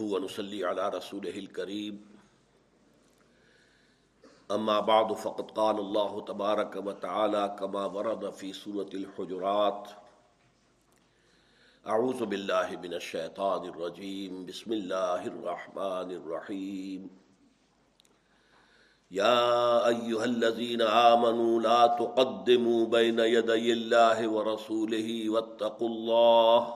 ونصلي على رسوله الكريم. أما بعد، فقد قال الله تبارك وتعالى كما ورد في سورة الحجرات أعوذ بالله من الشيطان الرجيم. بسم الله الرحمن الرحيم. يا أيها الذين آمنوا لا تقدموا بين يدي الله ورسوله واتقوا الله.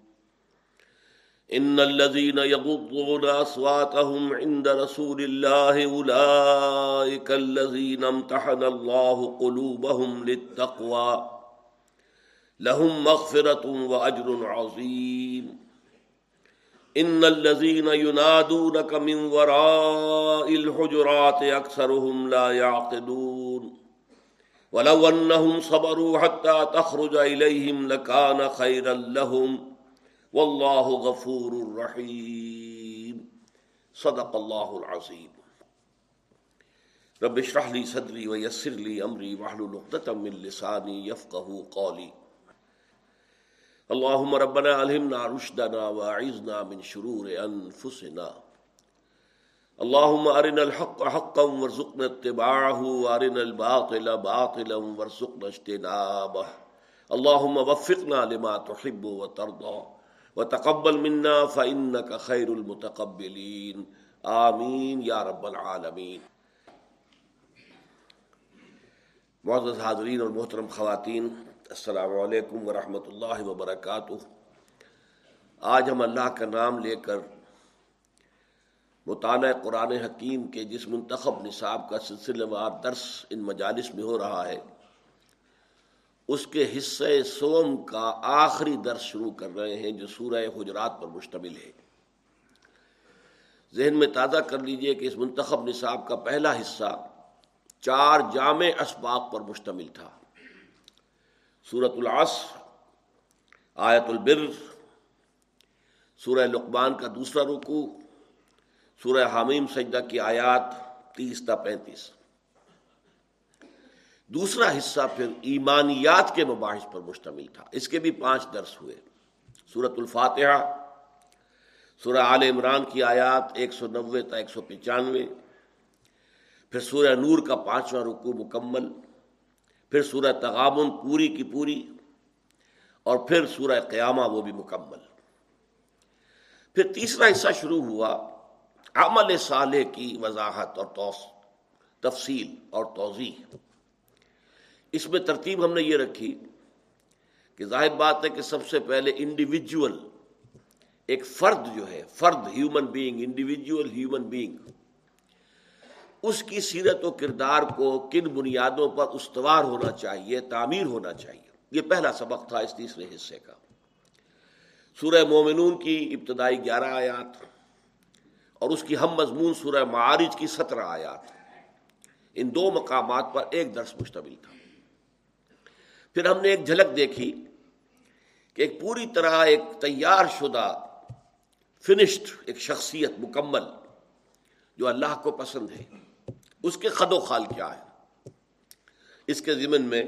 ان الذين يغضون اصواتهم عند رسول الله اولئك الذين امتحن الله قلوبهم للتقوى. لهم مغفرة واجر عظيم. ان الذين ينادونك من وراء الحجرات اكثرهم لا يعقلون. ولو انهم صبروا حتى تخرج اليهم لكان خيرا لهم. واللہ غفور الرحیم. صدق اللہ العظیم. رب اشرح لي صدری ويسر لي امری واحلل عقدة من لسانی يفقهوا قولی. اللهم ربنا الهمنا رشدنا واعذنا من شرور انفسنا. اللهم ارنا الحق حقا وارزقنا اتباعه وارنا الباطل باطلا وارزقنا اجتنابه. اللهم وفقنا لما تحب وترضى. و تقبل منا فن کا خیر المتقبلین آمین یا رب العالمین. معزز حاضرین اور محترم خواتین، السلام علیکم ورحمۃ اللہ وبرکاتہ. آج ہم اللہ کا نام لے کر مطالعہ قرآن حکیم کے جس منتخب نصاب کا سلسلہ وار درس ان مجالس میں ہو رہا ہے اس کے حصے سوم کا آخری درس شروع کر رہے ہیں جو سورہ حجرات پر مشتمل ہے۔ ذہن میں تازہ کر لیجیے کہ اس منتخب نصاب کا پہلا حصہ چار جامع اسباق پر مشتمل تھا۔ سورت العص آیت البر، سورہ لقمان کا دوسرا رکو سورہ حامیم سجدہ کی آیات تیس تا پینتیس۔ دوسرا حصہ پھر ایمانیات کے مباحث پر مشتمل تھا۔ اس کے بھی پانچ درس ہوئے۔ سورت الفاتحہ سورہ عال عمران کی آیات ایک سو نوے تا ایک سو پچانوے، پھر سورہ نور کا پانچواں رکو مکمل، پھر سورہ تغابن پوری کی پوری، اور پھر سورہ قیامہ وہ بھی مکمل۔ پھر تیسرا حصہ شروع ہوا عمل صالح کی وضاحت اور تفصیل اور توضیح۔ اس میں ترتیب ہم نے یہ رکھی کہ ظاہر بات ہے کہ سب سے پہلے انڈیویجول ایک فرد جو ہے، فرد human being individual human being اس کی سیرت و کردار کو کن بنیادوں پر استوار ہونا چاہیے، تعمیر ہونا چاہیے۔ یہ پہلا سبق تھا اس تیسرے حصے کا۔ سورہ مومنون کی ابتدائی گیارہ آیات اور اس کی ہم مضمون سورہ معارج کی سترہ آیات۔ ان دو مقامات پر ایک درس مشتمل تھا۔ پھر ہم نے ایک جھلک دیکھی کہ ایک پوری طرح ایک تیار شدہ فنشڈ ایک شخصیت مکمل جو اللہ کو پسند ہے۔ اس کے خد و خال کیا ہے اس کے ضمن میں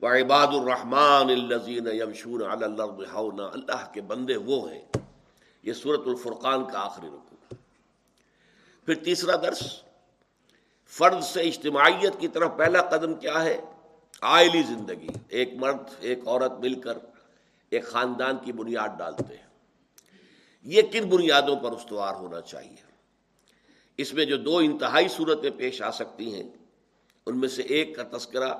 وہ عباد الزین یمشون اللہ کے بندے وہ ہیں۔ یہ صورت الفرقان کا آخری رکو پھر تیسرا درس، فرد سے اجتماعیت کی طرف پہلا قدم کیا ہے؟ آئلی زندگی ایک مرد، ایک عورت مل کر ایک خاندان کی بنیاد ڈالتے ہیں۔ یہ کن بنیادوں پر استوار ہونا چاہیے؟ اس میں جو دو انتہائی صورتیں پیش آ سکتی ہیں، ان میں سے ایک کا تذکرہ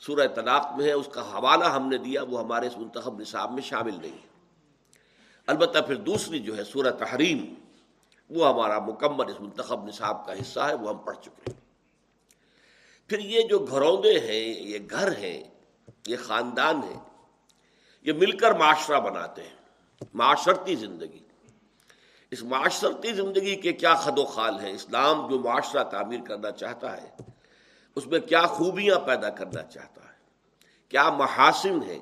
سورہ طلاق میں ہے، اس کا حوالہ ہم نے دیا، وہ ہمارے اس منتخب نصاب میں شامل نہیں ہے۔ البتہ پھر دوسری جو ہے سورہ تحریم، وہ ہمارا مکمل اس منتخب نصاب کا حصہ ہے، وہ ہم پڑھ چکے ہیں۔ پھر یہ جو گھروندے ہیں، یہ گھر ہیں، یہ خاندان ہیں، یہ مل کر معاشرہ بناتے ہیں، معاشرتی زندگی۔ اس معاشرتی زندگی کے کیا خد و خال ہیں؟ اسلام جو معاشرہ تعمیر کرنا چاہتا ہے، اس میں کیا خوبیاں پیدا کرنا چاہتا ہے؟ کیا محاسن ہیں؟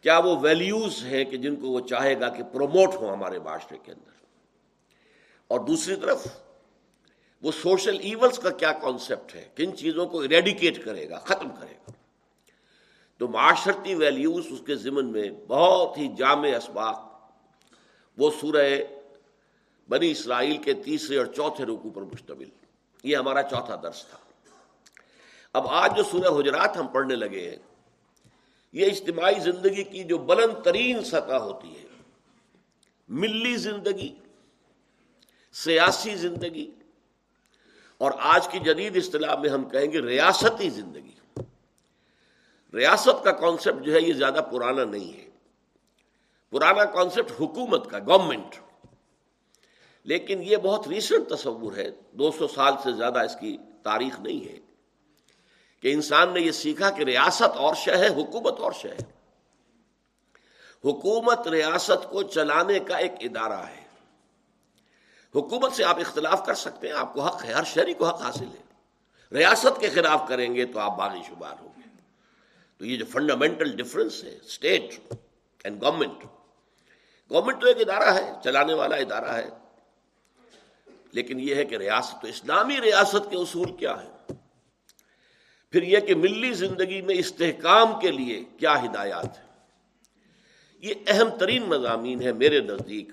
کیا وہ ویلیوز ہیں کہ جن کو وہ چاہے گا کہ پروموٹ ہوں ہمارے معاشرے کے اندر؟ اور دوسری طرف وہ سوشل ایونس کا کیا کانسیپٹ ہے؟ کن چیزوں کو ریڈیکیٹ کرے گا، ختم کرے گا؟ تو معاشرتی ویلیوز اس کے ضمن میں بہت ہی جامع اسباق۔ وہ سورہ بنی اسرائیل کے تیسرے اور چوتھے رکو پر مشتمل۔ یہ ہمارا چوتھا درس تھا۔ اب آج جو سورہ حجرات ہم پڑھنے لگے ہیں، یہ اجتماعی زندگی کی جو بلند ترین سطح ہوتی ہے، ملی زندگی، سیاسی زندگی اور آج کی جدید اصطلاح میں ہم کہیں گے ریاستی زندگی. ریاست کا کانسیپٹ جو ہے یہ زیادہ پرانا نہیں ہے. پرانا کانسیپٹ حکومت کا گورنمنٹ لیکن یہ بہت ریسنٹ تصور ہے، دو سو سال سے زیادہ اس کی تاریخ نہیں ہے کہ انسان نے یہ سیکھا کہ ریاست اور شہ ہے، حکومت اور شہ ہے۔ حکومت ریاست کو چلانے کا ایک ادارہ ہے۔ حکومت سے آپ اختلاف کر سکتے ہیں، آپ کو حق ہے، ہر شہری کو حق حاصل ہے۔ ریاست کے خلاف کریں گے تو آپ باغی شمار ہوں گے۔ تو یہ جو فنڈامنٹل ڈفرنس ہے اسٹیٹ اینڈ گورنمنٹ گورنمنٹ تو ایک ادارہ ہے، چلانے والا ادارہ ہے۔ لیکن یہ ہے کہ ریاست، تو اسلامی ریاست کے اصول کیا ہے پھر یہ کہ ملی زندگی میں استحکام کے لیے کیا ہدایات ہے یہ اہم ترین مضامین ہے میرے نزدیک۔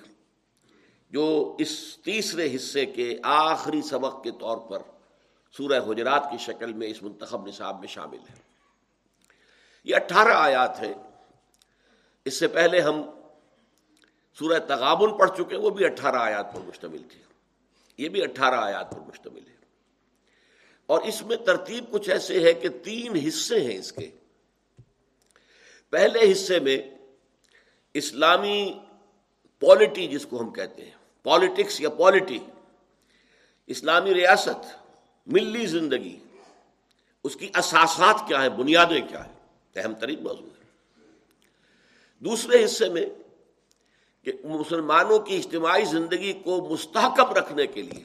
جو اس تیسرے حصے کے آخری سبق کے طور پر سورہ حجرات کی شکل میں اس منتخب نصاب میں شامل ہے۔ یہ اٹھارہ آیات ہیں۔ اس سے پہلے ہم سورہ تغابن پڑھ چکے وہ بھی اٹھارہ آیات پر مشتمل تھی۔ یہ بھی اٹھارہ آیات پر مشتمل ہے۔ اور اس میں ترتیب کچھ ایسے ہے کہ تین حصے ہیں اس کے۔ پہلے حصے میں اسلامی پالٹی جس کو ہم کہتے ہیں پالیٹکس یا پالیٹی اسلامی ریاست، ملی زندگی، اس کی اساسات کیا ہیں، بنیادیں کیا ہیں؟ اہم ترین موضوع ہے۔ دوسرے حصے میں کہ مسلمانوں کی اجتماعی زندگی کو مستحکم رکھنے کے لیے،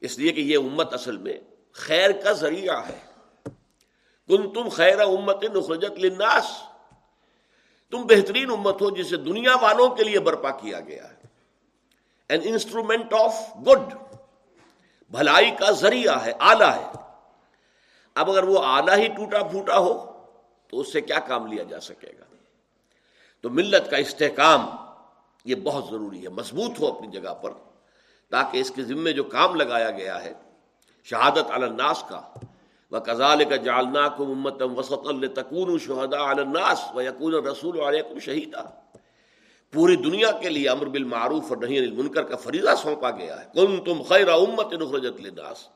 اس لیے کہ یہ امت اصل میں خیر کا ذریعہ ہے۔ کن تم خیر امت نخرجت للناس، تم بہترین امت ہو جسے دنیا والوں کے لیے برپا کیا گیا ہے۔ این انسٹرومنٹ آف گڈ بھلائی کا ذریعہ ہے آلہ ہے۔ اب اگر وہ آلہ ہی ٹوٹا پھوٹا ہو، تو اس سے کیا کام لیا جا سکے گا؟ تو ملت کا استحکام، یہ بہت ضروری ہے، مضبوط ہو اپنی جگہ پر، تاکہ اس کے ذمے جو کام لگایا گیا ہے، شہادت الناس کا وہ کزال کا جالنا کو ممتم وسط الکون شہدا الناس و یقون رسول علیکم شہیدہ پوری دنیا کے لیے امر بالمعروف اور نہیں المنکر کا فریضہ سونپا گیا ہے۔ کن تم خیر امت نخرجت للناس۔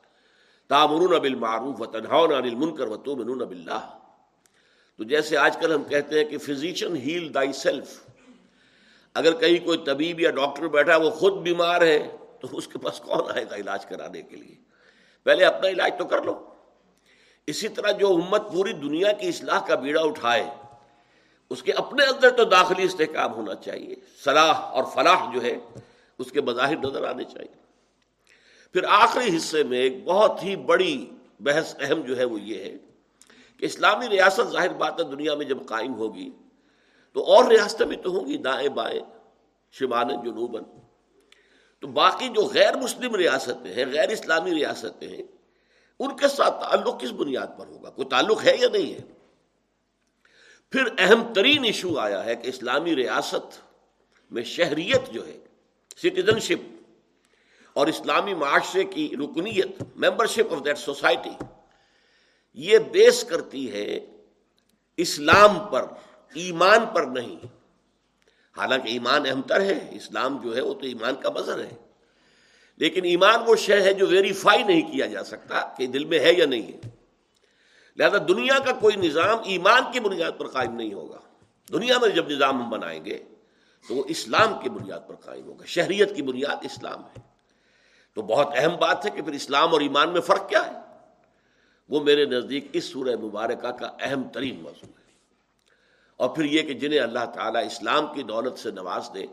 تامرون بالمعروف و تنہاون عن المنکر و تؤمنون باللہ۔ تو جیسے آج کل ہم کہتے ہیں کہ فزیشین ہیل دائی سیلف۔ اگر کہیں کوئی طبیب یا ڈاکٹر بیٹھا وہ خود بیمار ہے، تو اس کے پاس کون آئے گا علاج کرانے کے لیے؟ پہلے اپنا علاج تو کر لو۔ اسی طرح جو امت پوری دنیا کی اصلاح کا بیڑا اٹھائے اس کے اپنے اندر تو داخلی استحکام ہونا چاہیے، صلاح اور فلاح جو ہے، اس کے مظاہر نظر آنے چاہیے۔ پھر آخری حصے میں ایک بہت ہی بڑی بحث اہم جو ہے وہ یہ ہے کہ اسلامی ریاست ظاہر بات ہے، دنیا میں جب قائم ہوگی تو اور ریاستیں بھی تو ہوں گی، دائیں بائیں شمان جنوباً۔ تو باقی جو غیر مسلم ریاستیں ہیں، غیر اسلامی ریاستیں ہیں، ان کے ساتھ تعلق کس بنیاد پر ہوگا؟ کوئی تعلق ہے یا نہیں ہے؟ پھر اہم ترین ایشو آیا ہے کہ اسلامی ریاست میں شہریت جو ہے سٹیزن شپ اور اسلامی معاشرے کی رکنیت ممبرشپ آف دیٹ سوسائٹی یہ بیس کرتی ہے اسلام پر، ایمان پر نہیں۔ حالانکہ ایمان اہم تر ہے، اسلام جو ہے وہ تو ایمان کا مظہر ہے۔ لیکن ایمان وہ شے ہے جو ویریفائی نہیں کیا جا سکتا کہ دل میں ہے یا نہیں ہے۔ لہذا دنیا کا کوئی نظام ایمان کی بنیاد پر قائم نہیں ہوگا۔ دنیا میں جب نظام ہم بنائیں گے تو وہ اسلام کی بنیاد پر قائم ہوگا۔ شہریت کی بنیاد اسلام ہے۔ تو بہت اہم بات ہے کہ پھر اسلام اور ایمان میں فرق کیا ہے؟ وہ میرے نزدیک اس سورہ مبارکہ کا اہم ترین موضوع ہے۔ اور پھر یہ کہ جنہیں اللہ تعالیٰ اسلام کی دولت سے نواز دے،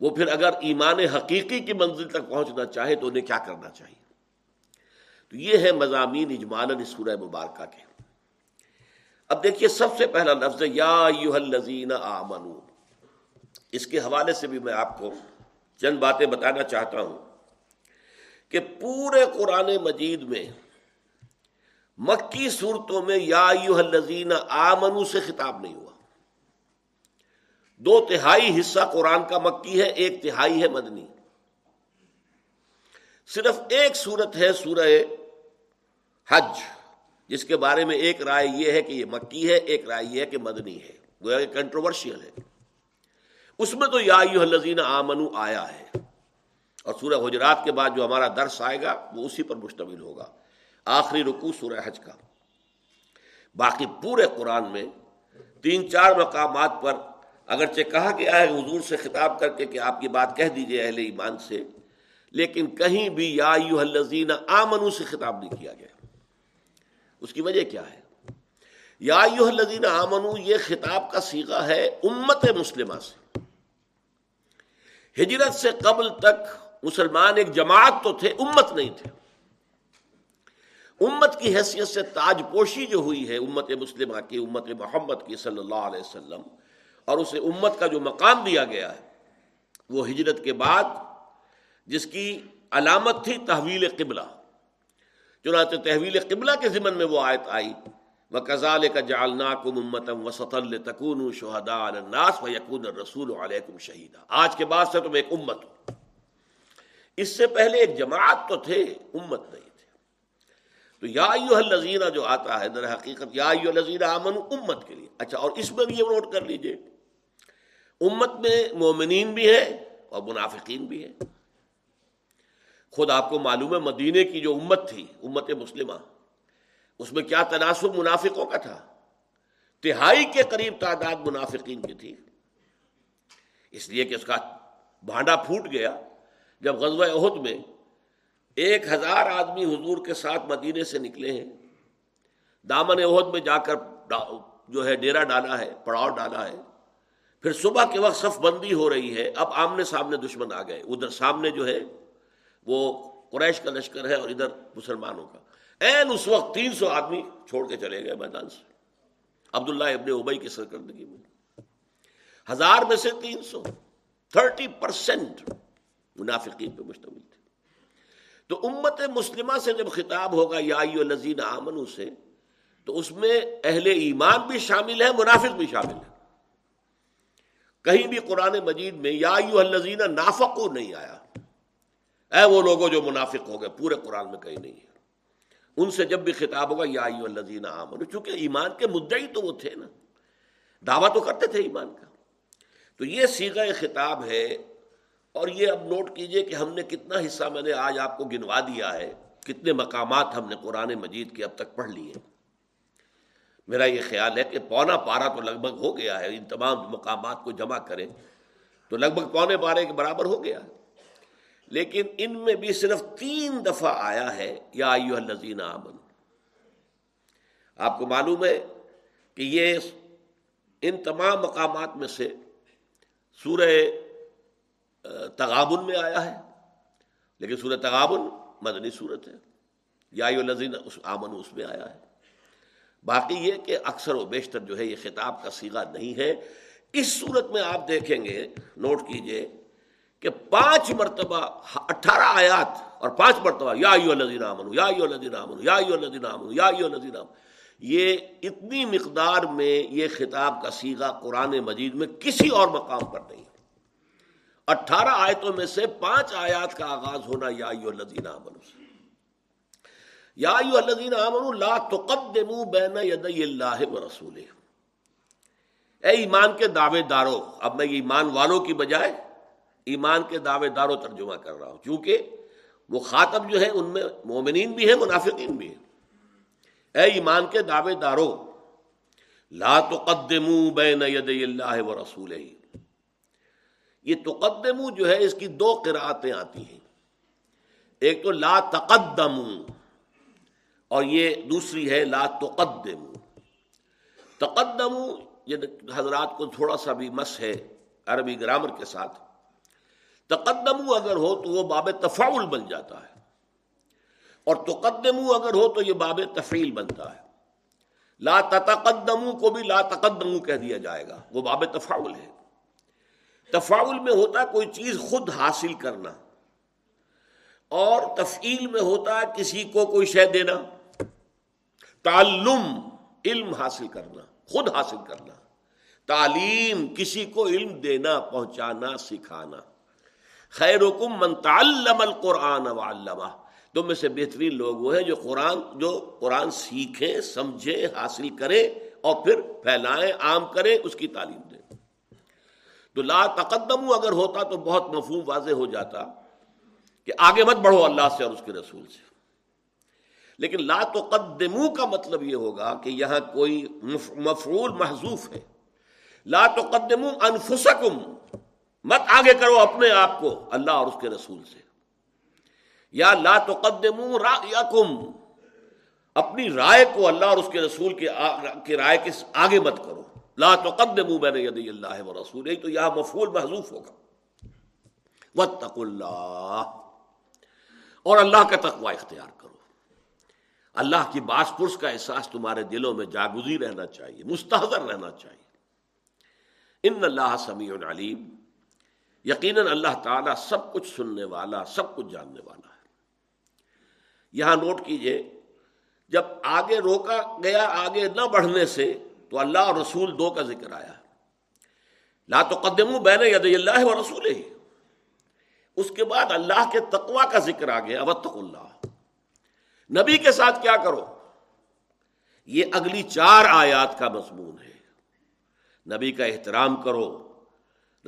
وہ پھر اگر ایمان حقیقی کی منزل تک پہنچنا چاہے تو انہیں کیا کرنا چاہیے؟ تو یہ ہے مضامین اجمال سورہ مبارکہ کے۔ اب دیکھیے سب سے پہلا لفظ یا الذین آمنو۔ اس کے حوالے سے بھی میں آپ کو چند باتیں بتانا چاہتا ہوں کہ پورے قرآن مجید میں، مکی صورتوں میں یا الذین آمنو سے خطاب نہیں ہوا۔ دو تہائی حصہ قرآن کا مکی ہے، ایک تہائی ہے مدنی۔ صرف ایک صورت ہے سورہ حج، جس کے بارے میں ایک رائے یہ ہے کہ یہ مکی ہے، ایک رائے یہ ہے کہ مدنی ہے، گویا کہ کنٹروورشیل ہے۔ اس میں تو یا آمنو آیا ہے۔ اور سورہ حجرات کے بعد جو ہمارا درس آئے گا، وہ اسی پر مشتمل ہوگا۔ آخری رکو سورہ حج کا۔ باقی پورے قرآن میں تین چار مقامات پر اگرچہ کہا گیا ہے، حضور سے خطاب کر کے کہ آپ یہ بات کہہ دیجیے اہل ایمان سے، لیکن کہیں بھی یا الذین آمنو سے خطاب نہیں کیا گیا۔ اس کی وجہ کیا ہے؟ یا الذین آمنو یہ خطاب کا سیگا ہے امت مسلمہ سے۔ ہجرت سے قبل تک مسلمان ایک جماعت تو تھے، امت نہیں تھے۔ امت کی حیثیت سے تاج پوشی جو ہوئی ہے، امت مسلمہ کی، امت محمد کی صلی اللہ علیہ وسلم، اور اسے امت کا جو مقام دیا گیا ہے، وہ ہجرت کے بعد جس کی علامت تھی تحویل قبلہ۔ چنانچہ تحویل قبلہ کے ضمن میں وہ آیت آئی۔ وہ کزال کا جالنا کم امتم وسطل تکون شہدا الناس و یقون رسول علیکم شہیدہ آج کے بعد سے تم ایک امت ہو۔ اس سے پہلے ایک جماعت تو تھے، امت نہیں تھے۔ تو یا الزینہ جو آتا ہے در حقیقت، یا الزینہ امن امت کے لیے۔ اچھا اور اس میں بھی یہ نوٹ کر لیجیے۔ امت میں مومنین بھی ہے اور منافقین بھی ہے خود آپ کو معلوم ہے مدینے کی جو امت تھی، امت مسلمہ، اس میں کیا تناسب منافقوں کا تھا؟ تہائی کے قریب تعداد منافقین کی تھی۔ اس لیے کہ اس کا بھانڈا پھوٹ گیا۔ جب غزوہ عہد میں ایک ہزار آدمی حضور کے ساتھ مدینے سے نکلے ہیں، دامن عہد میں جا کر جو ہے ڈیرا ڈالا ہے، پڑاؤ ڈالا ہے، پھر صبح کے وقت صف بندی ہو رہی ہے، اب آمنے سامنے دشمن آ گئے۔ ادھر سامنے جو ہے وہ قریش کا لشکر ہے اور ادھر مسلمانوں کا۔ این اس وقت تین سو آدمی چھوڑ کے چلے گئے میدان سے۔ عبداللہ ابن ابئی کی سرکردگی میں۔ ہزار میں سے تین سو۔ تھرٹی پرسینٹ منافقین پہ مشتمل تھے۔ تو امت مسلمہ سے جب خطاب ہوگا یا لذین آمن سے، تو اس میں اہل ایمان بھی شامل ہے منافق بھی شامل ہے کہیں بھی قرآن مجید میں یا الزین نافقو نہیں آیا۔ اے وہ لوگوں جو منافق ہو گئے، پورے قرآن میں کہیں نہیں ہے۔ ان سے جب بھی خطاب ہوگا، یا الزین عامن چونکہ ایمان کے مدعی تو وہ تھے نا۔ دعویٰ تو کرتے تھے ایمان کا۔ تو یہ سیگا خطاب ہے، اور یہ اب نوٹ کیجیے کہ ہم نے کتنا حصہ میں نے آج آپ کو گنوا دیا ہے، کتنے مقامات ہم نے قرآن مجید کے اب تک پڑھ لیے میرا یہ خیال ہے کہ پونا پارا تو لگ بھگ ہو گیا ہے، ان تمام مقامات کو جمع کریں تو لگ بھگ پونے پارے کے برابر ہو گیا لیکن ان میں بھی صرف تین دفعہ آیا ہے، یا الزین آمن آپ کو معلوم ہے کہ یہ ان تمام مقامات میں سے سورہ تغابن میں آیا ہے۔ لیکن سورہ تغابن مدنی صورت ہے۔ یا الزین آمن اس میں آیا ہے۔ باقی یہ کہ اکثر و بیشتر جو ہے یہ خطاب کا سیگا نہیں ہے۔ اس صورت میں آپ دیکھیں گے، نوٹ کیجیے کہ پانچ مرتبہ اٹھارہ آیات اور پانچ مرتبہ یا امن یا امن یا امن یا امن یہ اتنی مقدار میں یہ خطاب کا سیگا قرآن مجید میں کسی اور مقام پر نہیں اٹھارہ آیتوں میں سے پانچ آیات کا آغاز ہونا یا امن سے۔ یا الذین آمنوا لا تقدموا بین یدی اللہ و رسول اے ایمان کے دعوے داروں اب میں ایمان والوں کی بجائے ایمان کے دعوے داروں ترجمہ کر رہا ہوں۔ کیونکہ وہ خاطب جو ہے ان میں مومنین بھی ہیں، منافقین بھی ہیں۔ اے ایمان کے دعوے داروں، لا تقدموا بین یدی اللہ و رسول یہ تقدمو جو ہے، اس کی دو قرآتیں آتی ہیں۔ ایک تو لا تقدمو، اور یہ دوسری ہے لا تقدم تقدم یہ حضرات کو تھوڑا سا بھی مس ہے عربی گرامر کے ساتھ۔ تقدم اگر ہو تو وہ باب تفاول بن جاتا ہے۔ اور تقدم اگر ہو تو یہ باب تفیل بنتا ہے۔ لا تقدمو کو بھی لا تقدمو کہہ دیا جائے گا۔ وہ باب تفاول ہے۔ تفاول میں ہوتا کوئی چیز خود حاصل کرنا۔ اور تفعیل میں ہوتا ہے کسی کو کوئی شے دینا۔ تعلم، علم حاصل کرنا، خود حاصل کرنا۔ تعلیم، کسی کو علم دینا، پہنچانا، سکھانا۔ خیر حکم من تعلم القرآن وعلمہ تم میں سے بہترین لوگ وہ ہیں جو قرآن جو قرآن سیکھیں، سمجھیں، حاصل کریں اور پھر پھیلائیں، عام کریں، اس کی تعلیم دیں۔ تو لا تقدم اگر ہوتا تو بہت مفہوم واضح ہو جاتا کہ آگے مت بڑھو اللہ سے اور اس کے رسول سے۔ لیکن لا تقدمو کا مطلب یہ ہوگا کہ یہاں کوئی مفعول محضوف ہے۔ لا تقدمو انفسکم مت آگے کرو اپنے آپ کو اللہ اور اس کے رسول سے۔ یا لا تقدمو رائکم اپنی رائے کو اللہ اور اس کے رسول کے رائے کے آگے مت کرو۔ لا تقدمو بین یدی اللہ و رسول۔ تو یہاں مفعول محضوف ہوگا۔ واتقوا اللہ۔ اور اللہ کا تقوی اختیار کرو۔ اللہ کی باس پرس کا احساس تمہارے دلوں میں جاگزی رہنا چاہیے، مستحضر رہنا چاہیے۔ ان اللہ سمیع علیم۔ یقیناً اللہ تعالیٰ سب کچھ سننے والا، سب کچھ جاننے والا ہے۔ یہاں نوٹ کیجیے، جب آگے روکا گیا، آگے نہ بڑھنے سے تو اللہ اور رسول دو کا ذکر آیا۔ لا تو قدم بین ید اللہ و رسول ہی اس کے بعد اللہ کے تقوا کا ذکر آ گیا ابتق اللہ۔ نبی کے ساتھ کیا کرو؟ یہ اگلی چار آیات کا مضمون ہے۔ نبی کا احترام کرو۔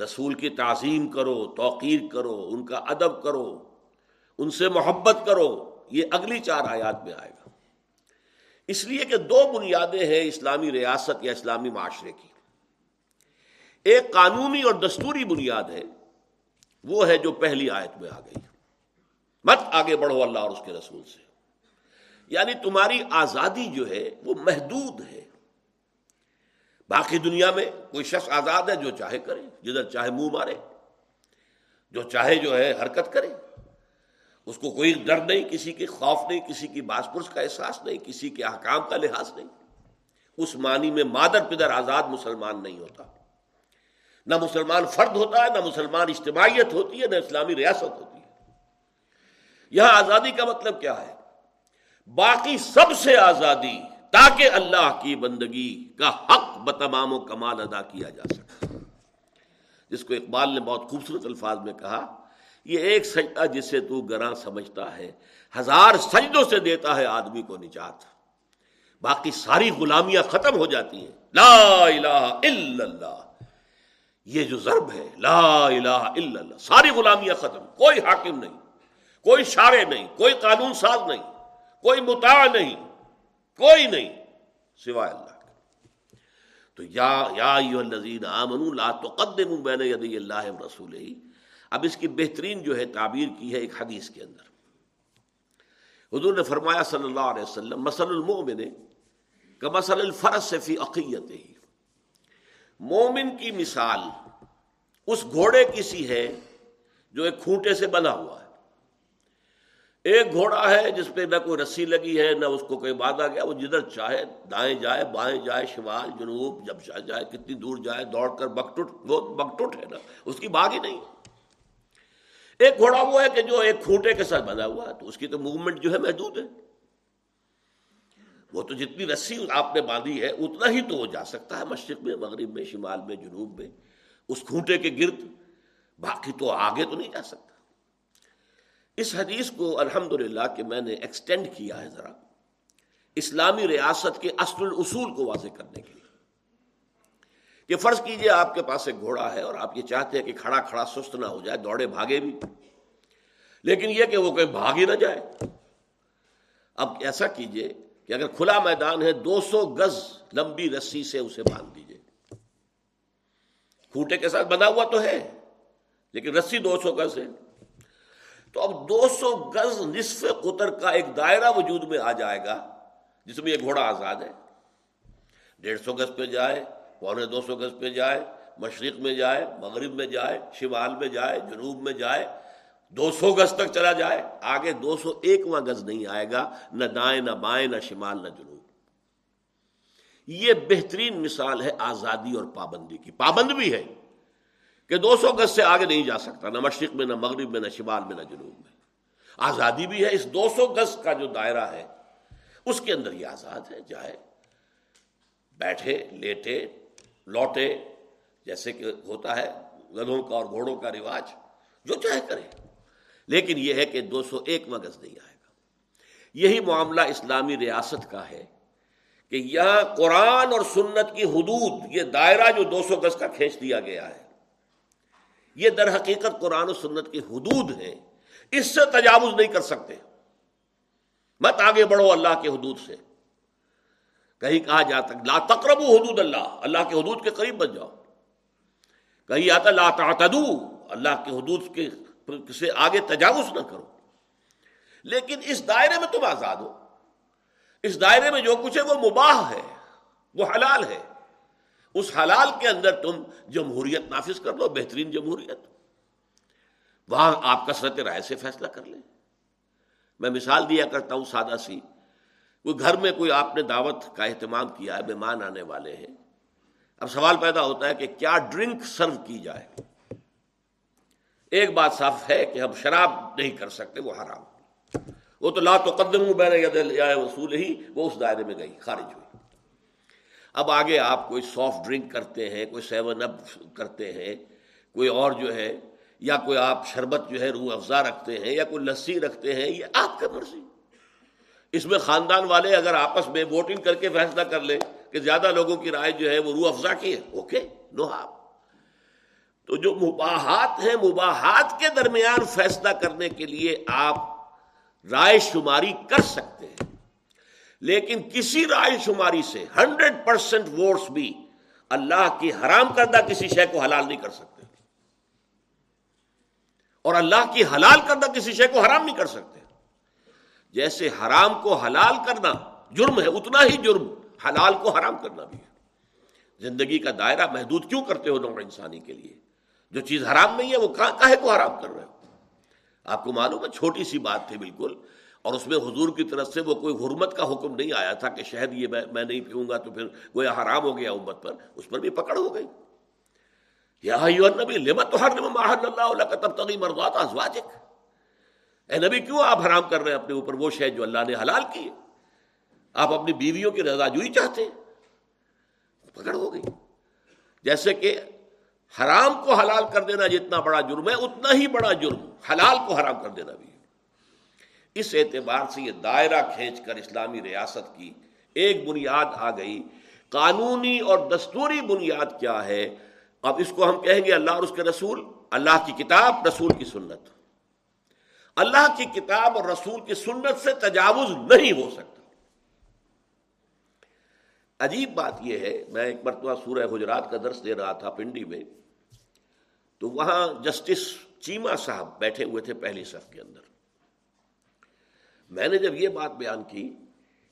رسول کی تعظیم کرو، توقیر کرو، ان کا ادب کرو، ان سے محبت کرو، یہ اگلی چار آیات میں آئے گا۔ اس لیے کہ دو بنیادیں ہیں اسلامی ریاست یا اسلامی معاشرے کی۔ ایک قانونی اور دستوری بنیاد ہے، وہ ہے جو پہلی آیت میں آ گئی۔ مت آگے بڑھو اللہ اور اس کے رسول سے۔ یعنی تمہاری آزادی جو ہے، وہ محدود ہے۔ باقی دنیا میں کوئی شخص آزاد ہے جو چاہے کرے، جدھر چاہے منہ مارے، جو چاہے جو ہے حرکت کرے۔ اس کو کوئی ڈر نہیں، کسی کے خوف نہیں، کسی کی باس پرس کا احساس نہیں، کسی کے احکام کا لحاظ نہیں۔ اس معنی میں مادر پدر آزاد مسلمان نہیں ہوتا۔ نہ مسلمان فرد ہوتا ہے، نہ مسلمان اجتماعیت ہوتی ہے، نہ اسلامی ریاست ہوتی ہے۔ یہاں آزادی کا مطلب کیا ہے؟ باقی سب سے آزادی تاکہ اللہ کی بندگی کا حق بتمام و کمال ادا کیا جا سکے۔ جس کو اقبال نے بہت خوبصورت الفاظ میں کہا، یہ ایک سجدہ جسے تو گراں سمجھتا ہے، ہزار سجدوں سے دیتا ہے آدمی کو نجات۔ باقی ساری غلامیاں ختم ہو جاتی ہیں۔ لا الہ الا اللہ۔ یہ جو ضرب ہے، لا الہ الا اللہ۔ ساری غلامیاں ختم۔ کوئی حاکم نہیں، کوئی شارے نہیں، کوئی قانون ساز نہیں، کوئی متا نہیں۔ کوئی نہیں سوائے اللہ تو یا یا آمنوا لا تقدموا بین یدی اللہ رسول اب اس کی بہترین جو ہے تعبیر کی ہے ایک حدیث کے اندر۔ حضور نے فرمایا صلی اللہ علیہ وسلم مسل المومن کا مسل الفرس فی عقیت ہی مومن کی مثال اس گھوڑے کی سی ہے جو ایک کھوٹے سے بنا ہوا ہے۔ ایک گھوڑا ہے جس پہ نہ کوئی رسی لگی ہے، نہ اس کو کوئی باندھا گیا، وہ جدھر چاہے، دائیں جائے، بائیں جائے، شمال، جنوب، جب چاہے جائے، کتنی دور جائے، دوڑ کر بکٹوٹ وہ بکٹوٹ ہے نا، اس کی باغ ہی نہیں۔ ایک گھوڑا وہ ہے کہ جو ایک کھوٹے کے ساتھ بنا ہوا ہے، تو اس کی تو موومنٹ جو ہے محدود ہے۔ وہ تو جتنی رسی آپ نے باندھی ہے، اتنا ہی تو وہ جا سکتا ہے، مشرق میں، مغرب میں، شمال میں، جنوب میں، اس کھوٹے کے گرد، باقی تو آگے تو نہیں جا سکتا۔ اس حدیث کو الحمد کہ میں نے ایکسٹینڈ کیا ہے ذرا اسلامی ریاست کے اصل الاصول کو واضح کرنے کے لیے کہ فرض کیجیے آپ کے پاس ایک گھوڑا ہے اور آپ یہ چاہتے ہیں کہ کھڑا کھڑا سست نہ ہو جائے، دوڑے، بھاگے بھی۔ لیکن یہ کہ وہ کوئی بھاگ ہی نہ جائے۔ اب ایسا کیجیے کہ اگر کھلا میدان ہے، دو سو گز لمبی رسی سے اسے باندھ دیجیے۔ کھوٹے کے ساتھ بنا ہوا تو ہے، لیکن رسی دو سو گز ہے۔ تو اب دو سو گز نصف قطر کا ایک دائرہ وجود میں آ جائے گا، جس میں یہ گھوڑا آزاد ہے۔ ڈیڑھ سو گز پہ جائے، پونے دو سو گز پہ جائے، مشرق میں جائے، مغرب میں جائے، شمال میں جائے، جنوب میں جائے، دو سو گز تک چلا جائے، آگے دو سو ایک گز نہیں آئے گا، نہ دائیں، نہ بائیں، نہ شمال، نہ جنوب۔ یہ بہترین مثال ہے آزادی اور پابندی کی۔ پابند بھی ہے۔ کہ دو سو گز سے آگے نہیں جا سکتا، نہ مشرق میں، نہ مغرب میں، نہ شمال میں، نہ جنوب میں۔ آزادی بھی ہے، اس دو سو گز کا جو دائرہ ہے، اس کے اندر یہ آزاد ہے، جائے، بیٹھے، لیٹے، لوٹے، جیسے کہ ہوتا ہے، گدھوں کا اور گھوڑوں کا رواج، جو چاہے کرے۔ لیکن یہ ہے کہ دو سو ایک مگز نہیں آئے گا۔ یہی معاملہ اسلامی ریاست کا ہے کہ یہاں قرآن اور سنت کی حدود، یہ دائرہ جو دو سو گز کا کھینچ دیا گیا ہے یہ در حقیقت قرآن و سنت کی حدود ہے اس سے تجاوز نہیں کر سکتے۔ مت آگے بڑھو اللہ کے حدود سے۔ کہیں کہا جاتا لا تقرب حدود اللہ۔ اللہ کے حدود کے قریب بن جاؤ۔ کہیں آتا لا تعتدو اللہ کے حدود کے سے آگے تجاوز نہ کرو۔ لیکن اس دائرے میں تم آزاد ہو۔ اس دائرے میں جو کچھ ہے وہ مباح ہے، وہ حلال ہے۔ اس حلال کے اندر تم جمہوریت نافذ کر لو، بہترین جمہوریت۔ وہاں آپ کثرت رائے سے فیصلہ کر لیں۔ میں مثال دیا کرتا ہوں سادہ سی۔ کوئی گھر میں کوئی آپ نے دعوت کا اہتمام کیا ہے، مہمان آنے والے ہیں۔ اب سوال پیدا ہوتا ہے کہ کیا ڈرنک سرو کی جائے؟ ایک بات صاف ہے کہ ہم شراب نہیں کر سکتے، وہ حرام۔ وہ تو لا تو قدم وصول ہی، وہ اس دائرے میں گئی، خارج ہوئی۔ اب آگے آپ کوئی سافٹ ڈرنک کرتے ہیں، کوئی سیون اپ کرتے ہیں، کوئی اور جو ہے، یا کوئی آپ شربت جو ہے، روح افزا رکھتے ہیں، یا کوئی لسی رکھتے ہیں، یہ آپ کا مرضی۔ اس میں خاندان والے اگر آپس میں ووٹنگ کر کے فیصلہ کر لیں کہ زیادہ لوگوں کی رائے جو ہے وہ روح افزا کی ہے اوکے نو آپ تو جو مباحات ہیں، مباحات کے درمیان فیصلہ کرنے کے لیے آپ رائے شماری کر سکتے ہیں۔ لیکن کسی رائے شماری سے ہنڈریڈ پرسینٹ ووٹس بھی اللہ کی حرام کردہ کسی شے کو حلال نہیں کر سکتے۔ اور اللہ کی حلال کردہ کسی شے کو حرام نہیں کر سکتے۔ جیسے حرام کو حلال کرنا جرم ہے، اتنا ہی جرم حلال کو حرام کرنا بھی ہے۔ زندگی کا دائرہ محدود کیوں کرتے ہو نوع انسانی کے لیے؟ جو چیز حرام نہیں ہے، وہ کہاں کو حرام کر رہے ہو؟ آپ کو معلوم ہے، چھوٹی سی بات تھی بالکل۔ اور اس میں حضور کی طرف سے وہ کوئی حرمت کا حکم نہیں آیا تھا کہ شہد یہ میں نہیں پیوں گا تو پھر وہ حرام ہو گیا امت پر، اس پر بھی پکڑ ہو گئی۔ یا نبی لمت تو ہر اللہ کا تب مرضات ازواجک؟ اے نبی، کیوں آپ حرام کر رہے ہیں اپنے اوپر وہ شہد جو اللہ نے حلال کی آپ اپنی بیویوں کی رضا جوئی چاہتے ہیں۔ پکڑ ہو گئی۔ جیسے کہ حرام کو حلال کر دینا جتنا بڑا جرم ہے، اتنا ہی بڑا جرم حلال کو حرام کر دینا بھی۔ اس اعتبار سے یہ دائرہ کھینچ کر اسلامی ریاست کی ایک بنیاد آ گئی۔ قانونی اور دستوری بنیاد کیا ہے؟ اب اس کو ہم کہیں گے اللہ اور اس کے رسول، اللہ کی کتاب، رسول کی سنت۔ اللہ کی کتاب اور رسول کی سنت سے تجاوز نہیں ہو سکتا۔ عجیب بات یہ ہے، میں ایک مرتبہ سورہ حجرات کا درس دے رہا تھا پنڈی میں، تو وہاں جسٹس چیما صاحب بیٹھے ہوئے تھے پہلی صف کے اندر۔ میں نے جب یہ بات بیان کی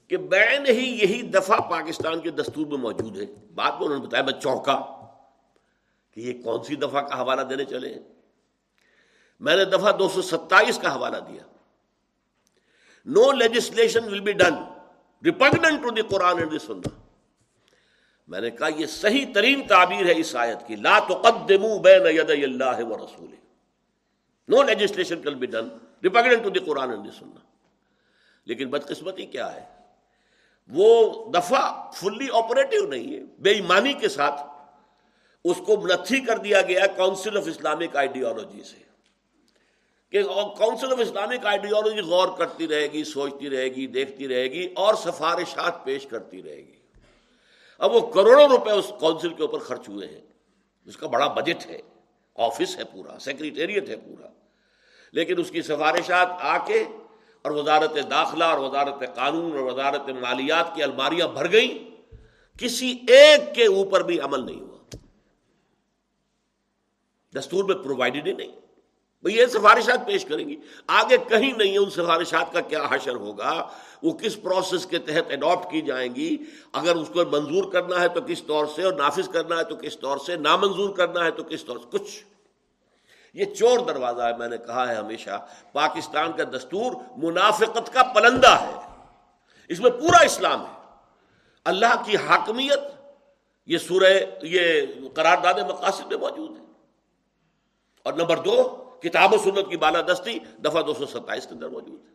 کہ بین ہی یہی دفعہ پاکستان کے دستور میں موجود ہے، بات میں انہوں نے بتایا میں چوکا کہ یہ کون سی دفعہ کا حوالہ دینے چلے ہیں۔ میں نے دفعہ دو سو ستائیس کا حوالہ دیا۔ No legislation will be done repugnant to the Quran and the Sunnah میں نے کہا یہ صحیح ترین تعبیر ہے اس آیت کی۔ لا تقدمو بین ید اللہ و رسول no legislation can be done repugnant to the Quran and the Sunnah لیکن بدقسمتی کیا ہے؟ وہ دفعہ فلی آپریٹو نہیں ہے بے ایمانی کے ساتھ اس کو منتھی کر دیا گیا کاؤنسل آف اسلامک آئیڈیالوجی سے کہ کاؤنسل آف اسلامک آئیڈیالوجی غور کرتی رہے گی، سوچتی رہے گی، دیکھتی رہے گی اور سفارشات پیش کرتی رہے گی۔ اب وہ کروڑوں روپے اس کاؤنسل کے اوپر خرچ ہوئے ہیں۔ اس کا بڑا بجٹ ہے آفس ہے پورا سیکریٹریٹ ہے پورا۔ لیکن اس کی سفارشات آ کے اور وزارت داخلہ اور وزارت قانون اور وزارت مالیات کی الماریاں بھر گئیں، کسی ایک کے اوپر بھی عمل نہیں ہوا۔ دستور میں پرووائڈڈ ہی نہیں۔ یہ سفارشات پیش کریں گی۔ آگے کہیں نہیں ہے ان سفارشات کا کیا حشر ہوگا، وہ کس پروسیس کے تحت اڈاپٹ کی جائیں گی۔ اگر اس کو منظور کرنا ہے تو کس طور سے اور نافذ کرنا ہے تو کس طور سے، نامنظور کرنا ہے تو کس طور سے، کچھ۔ یہ چور دروازہ ہے، میں نے کہا ہے ہمیشہ، پاکستان کا دستور منافقت کا پلندہ ہے۔ اس میں پورا اسلام ہے۔ اللہ کی حاکمیت، یہ سورہ، یہ قرارداد مقاصد میں موجود ہے۔ اور نمبر دو، کتاب و سنت کی بالادستی دفعہ دو سو ستائیس کے اندر موجود ہے۔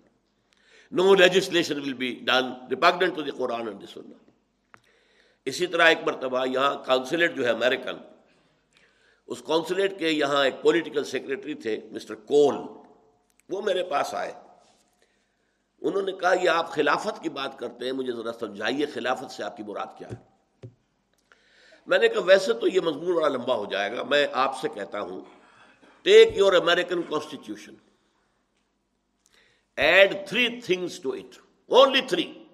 No legislation will be done repugnant to the Quran and the Sunnah اسی طرح ایک مرتبہ یہاں کاؤنسلیٹ جو ہے امیرکن اس کونسلیٹ کے یہاں ایک پولیٹیکل سیکرٹری تھے مسٹر کول وہ میرے پاس آئے۔ انہوں نے کہا، یہ آپ خلافت کی بات کرتے ہیں، مجھے ذرا سمجھائیے خلافت سے آپ کی مراد کیا ہے۔ میں نے کہا، ویسے تو یہ مضمون بڑا لمبا ہو جائے گا، میں آپ سے کہتا ہوں۔ Take your American constitution add three things to it only three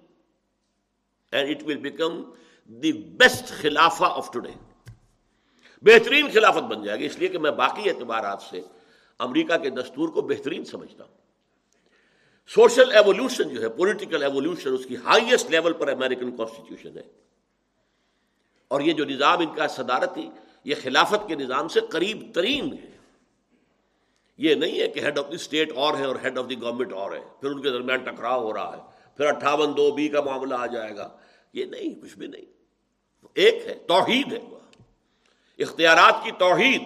and it will become the best خلافہ of today بہترین خلافت بن جائے گی۔ اس لیے کہ میں باقی اعتبارات سے امریکہ کے دستور کو بہترین سمجھتا ہوں۔ سوشل ایوولوشن جو ہے، پولیٹیکل ایوولوشن اس کی ہائیسٹ لیول پر امریکن کانسٹیٹیوشن ہے۔ اور یہ جو نظام ان کا صدارتی، یہ خلافت کے نظام سے قریب ترین ہے۔ یہ نہیں ہے کہ ہیڈ آف دی اسٹیٹ اور ہے اور ہیڈ آف دی گورنمنٹ اور ہے۔ پھر ان کے درمیان ٹکراؤ ہو رہا ہے۔ پھر اٹھاون دو بی کا معاملہ آ جائے گا۔ یہ نہیں، کچھ بھی نہیں۔ ایک ہے، توحید ہے۔ اختیارات کی توحید۔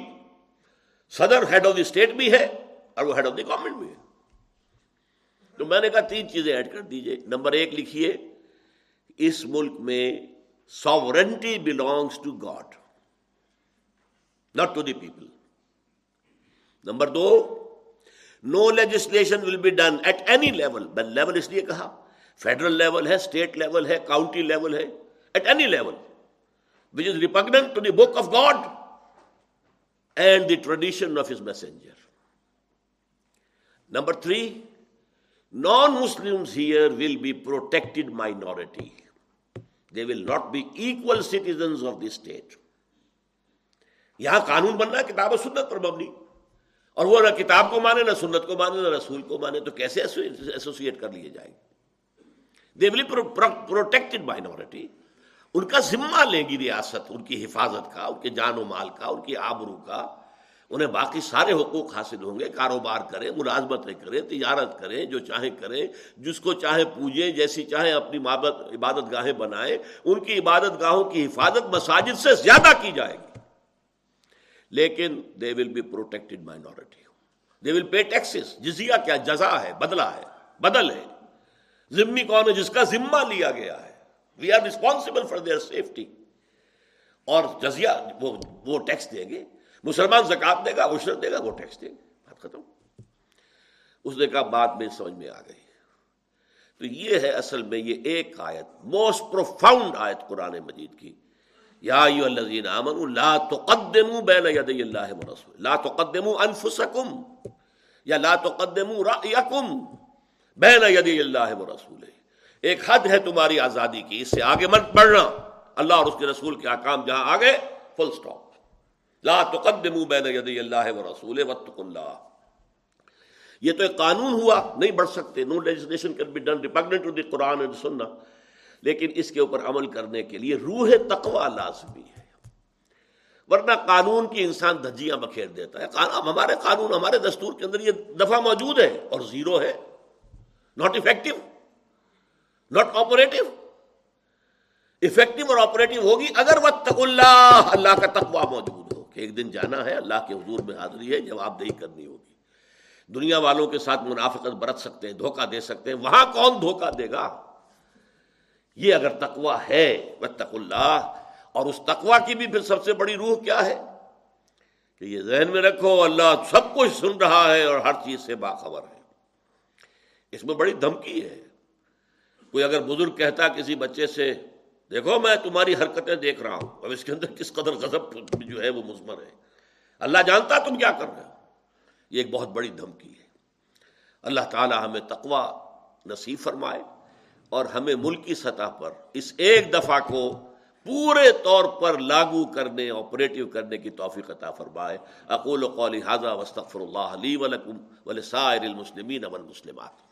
صدر ہیڈ آف دی اسٹیٹ بھی ہے اور وہ ہیڈ آف دی گورنمنٹ بھی ہے۔ تو میں نے کہا تین چیزیں ایڈ کر دیجیے۔ نمبر ایک لکھیے، اس ملک میں sovereignty belongs to God not to the people number do no legislation will be done at any level level اس لیے کہا فیڈرل لیول ہے اسٹیٹ لیول ہے کاؤنٹی لیول ہے at any level which is repugnant to the book of God and the tradition of his messenger number three non Muslim here will be protected minority they will not be equal citizens of the state یہاں قانون بننا کتاب و سنت پر مبنی۔ اور وہ نہ کتاب کو مانے، نہ سنت کو مانے، نہ رسول کو مانے، تو کیسے ایسوسیٹ کر لیے جائیں؟ گے دے ول پروٹیکٹڈ مائنورٹی ان کا ذمہ لیں گی ریاست، ان کی حفاظت کا، ان کے جان و مال کا، ان کی آبرو کا۔ انہیں باقی سارے حقوق حاصل ہوں گے، کاروبار کریں، ملازمتیں کریں، تجارت کریں، جو چاہیں کریں، جس کو چاہیں پوجیں، جیسی چاہیں اپنی عبادت گاہیں بنائیں۔ ان کی عبادت گاہوں کی حفاظت مساجد سے زیادہ کی جائے گی۔ لیکن they will be protected minority they will pay taxes جزیا کیا؟ جزا ہے بدلا ہے، بدل ہے۔ ذمہ کون ہے؟ جس کا ذمہ لیا گیا ہے۔ We are responsible for their safety اور جزیا وہ وہ ٹیکس دیں گے۔ مسلمان زکات دے گا، عشرت دے گا، وہ ٹیکس دیں گے۔ بات ختم۔ اس نے کہا بات میں سمجھ میں آ گئی۔ تو یہ ہے اصل میں یہ ایک آیت موسٹ پروفاؤنڈ آیت قرآن مجید کی۔ یا الذین آمنوا، لا تقدموا بین یدی اللہ ورسول لا تقدموا انفسکم، یا لا تقدموا رأیکم بین یدی اللہ ورسول ایک حد ہے تمہاری آزادی کی، اس سے آگے مت بڑھنا۔ اللہ اور اس کے رسول کے احکام جہاں آگے فل سٹاپ لا تقدموا بین یدی اللہ و رسول اللہ۔ یہ تو ایک قانون ہوا، نہیں بڑھ سکتے۔ No legislation can be done repugnant to the Quran and Sunnah لیکن اس کے اوپر عمل کرنے کے لیے روح تقوا لازمی ہے۔ ورنہ قانون کی انسان دھجیاں بکھیر دیتا ہے۔ ہمارے قانون، ہمارے دستور کے اندر یہ دفعہ موجود ہے اور زیرو ہے۔ Not effective not operative effective اور آپریٹو ہوگی اگر وہ تق اللہ اللہ کا تقوا موجود ہو۔ کہ ایک دن جانا ہے، اللہ کے حضور میں حاضری ہے، جواب دہی کرنی ہوگی۔ دنیا والوں کے ساتھ منافقت برت سکتے ہیں، دھوکہ دے سکتے ہیں، وہاں کون دھوکہ دے گا؟ یہ اگر تقوا ہے وہ تق اللہ اور اس تقوا کی بھی پھر سب سے بڑی روح کیا ہے؟ کہ یہ ذہن میں رکھو، اللہ سب کچھ سن رہا ہے اور ہر چیز سے باخبر ہے۔ اس میں بڑی دھمکی ہے۔ کوئی اگر بزرگ کہتا کسی بچے سے، دیکھو میں تمہاری حرکتیں دیکھ رہا ہوں، اب اس کے اندر کس قدر غضب جو ہے وہ مزمر ہے۔ اللہ جانتا تم کیا کر رہے ہو۔ یہ ایک بہت بڑی دھمکی ہے۔ اللہ تعالی ہمیں تقوا نصیب فرمائے اور ہمیں ملکی سطح پر اس ایک دفعہ کو پورے طور پر لاگو کرنے آپریٹو کرنے کی توفیق عطا فرمائے۔ اقول و قولی حاضہ وستغفر اللہ علی ولکم ولسائر المسلمین والمسلمات۔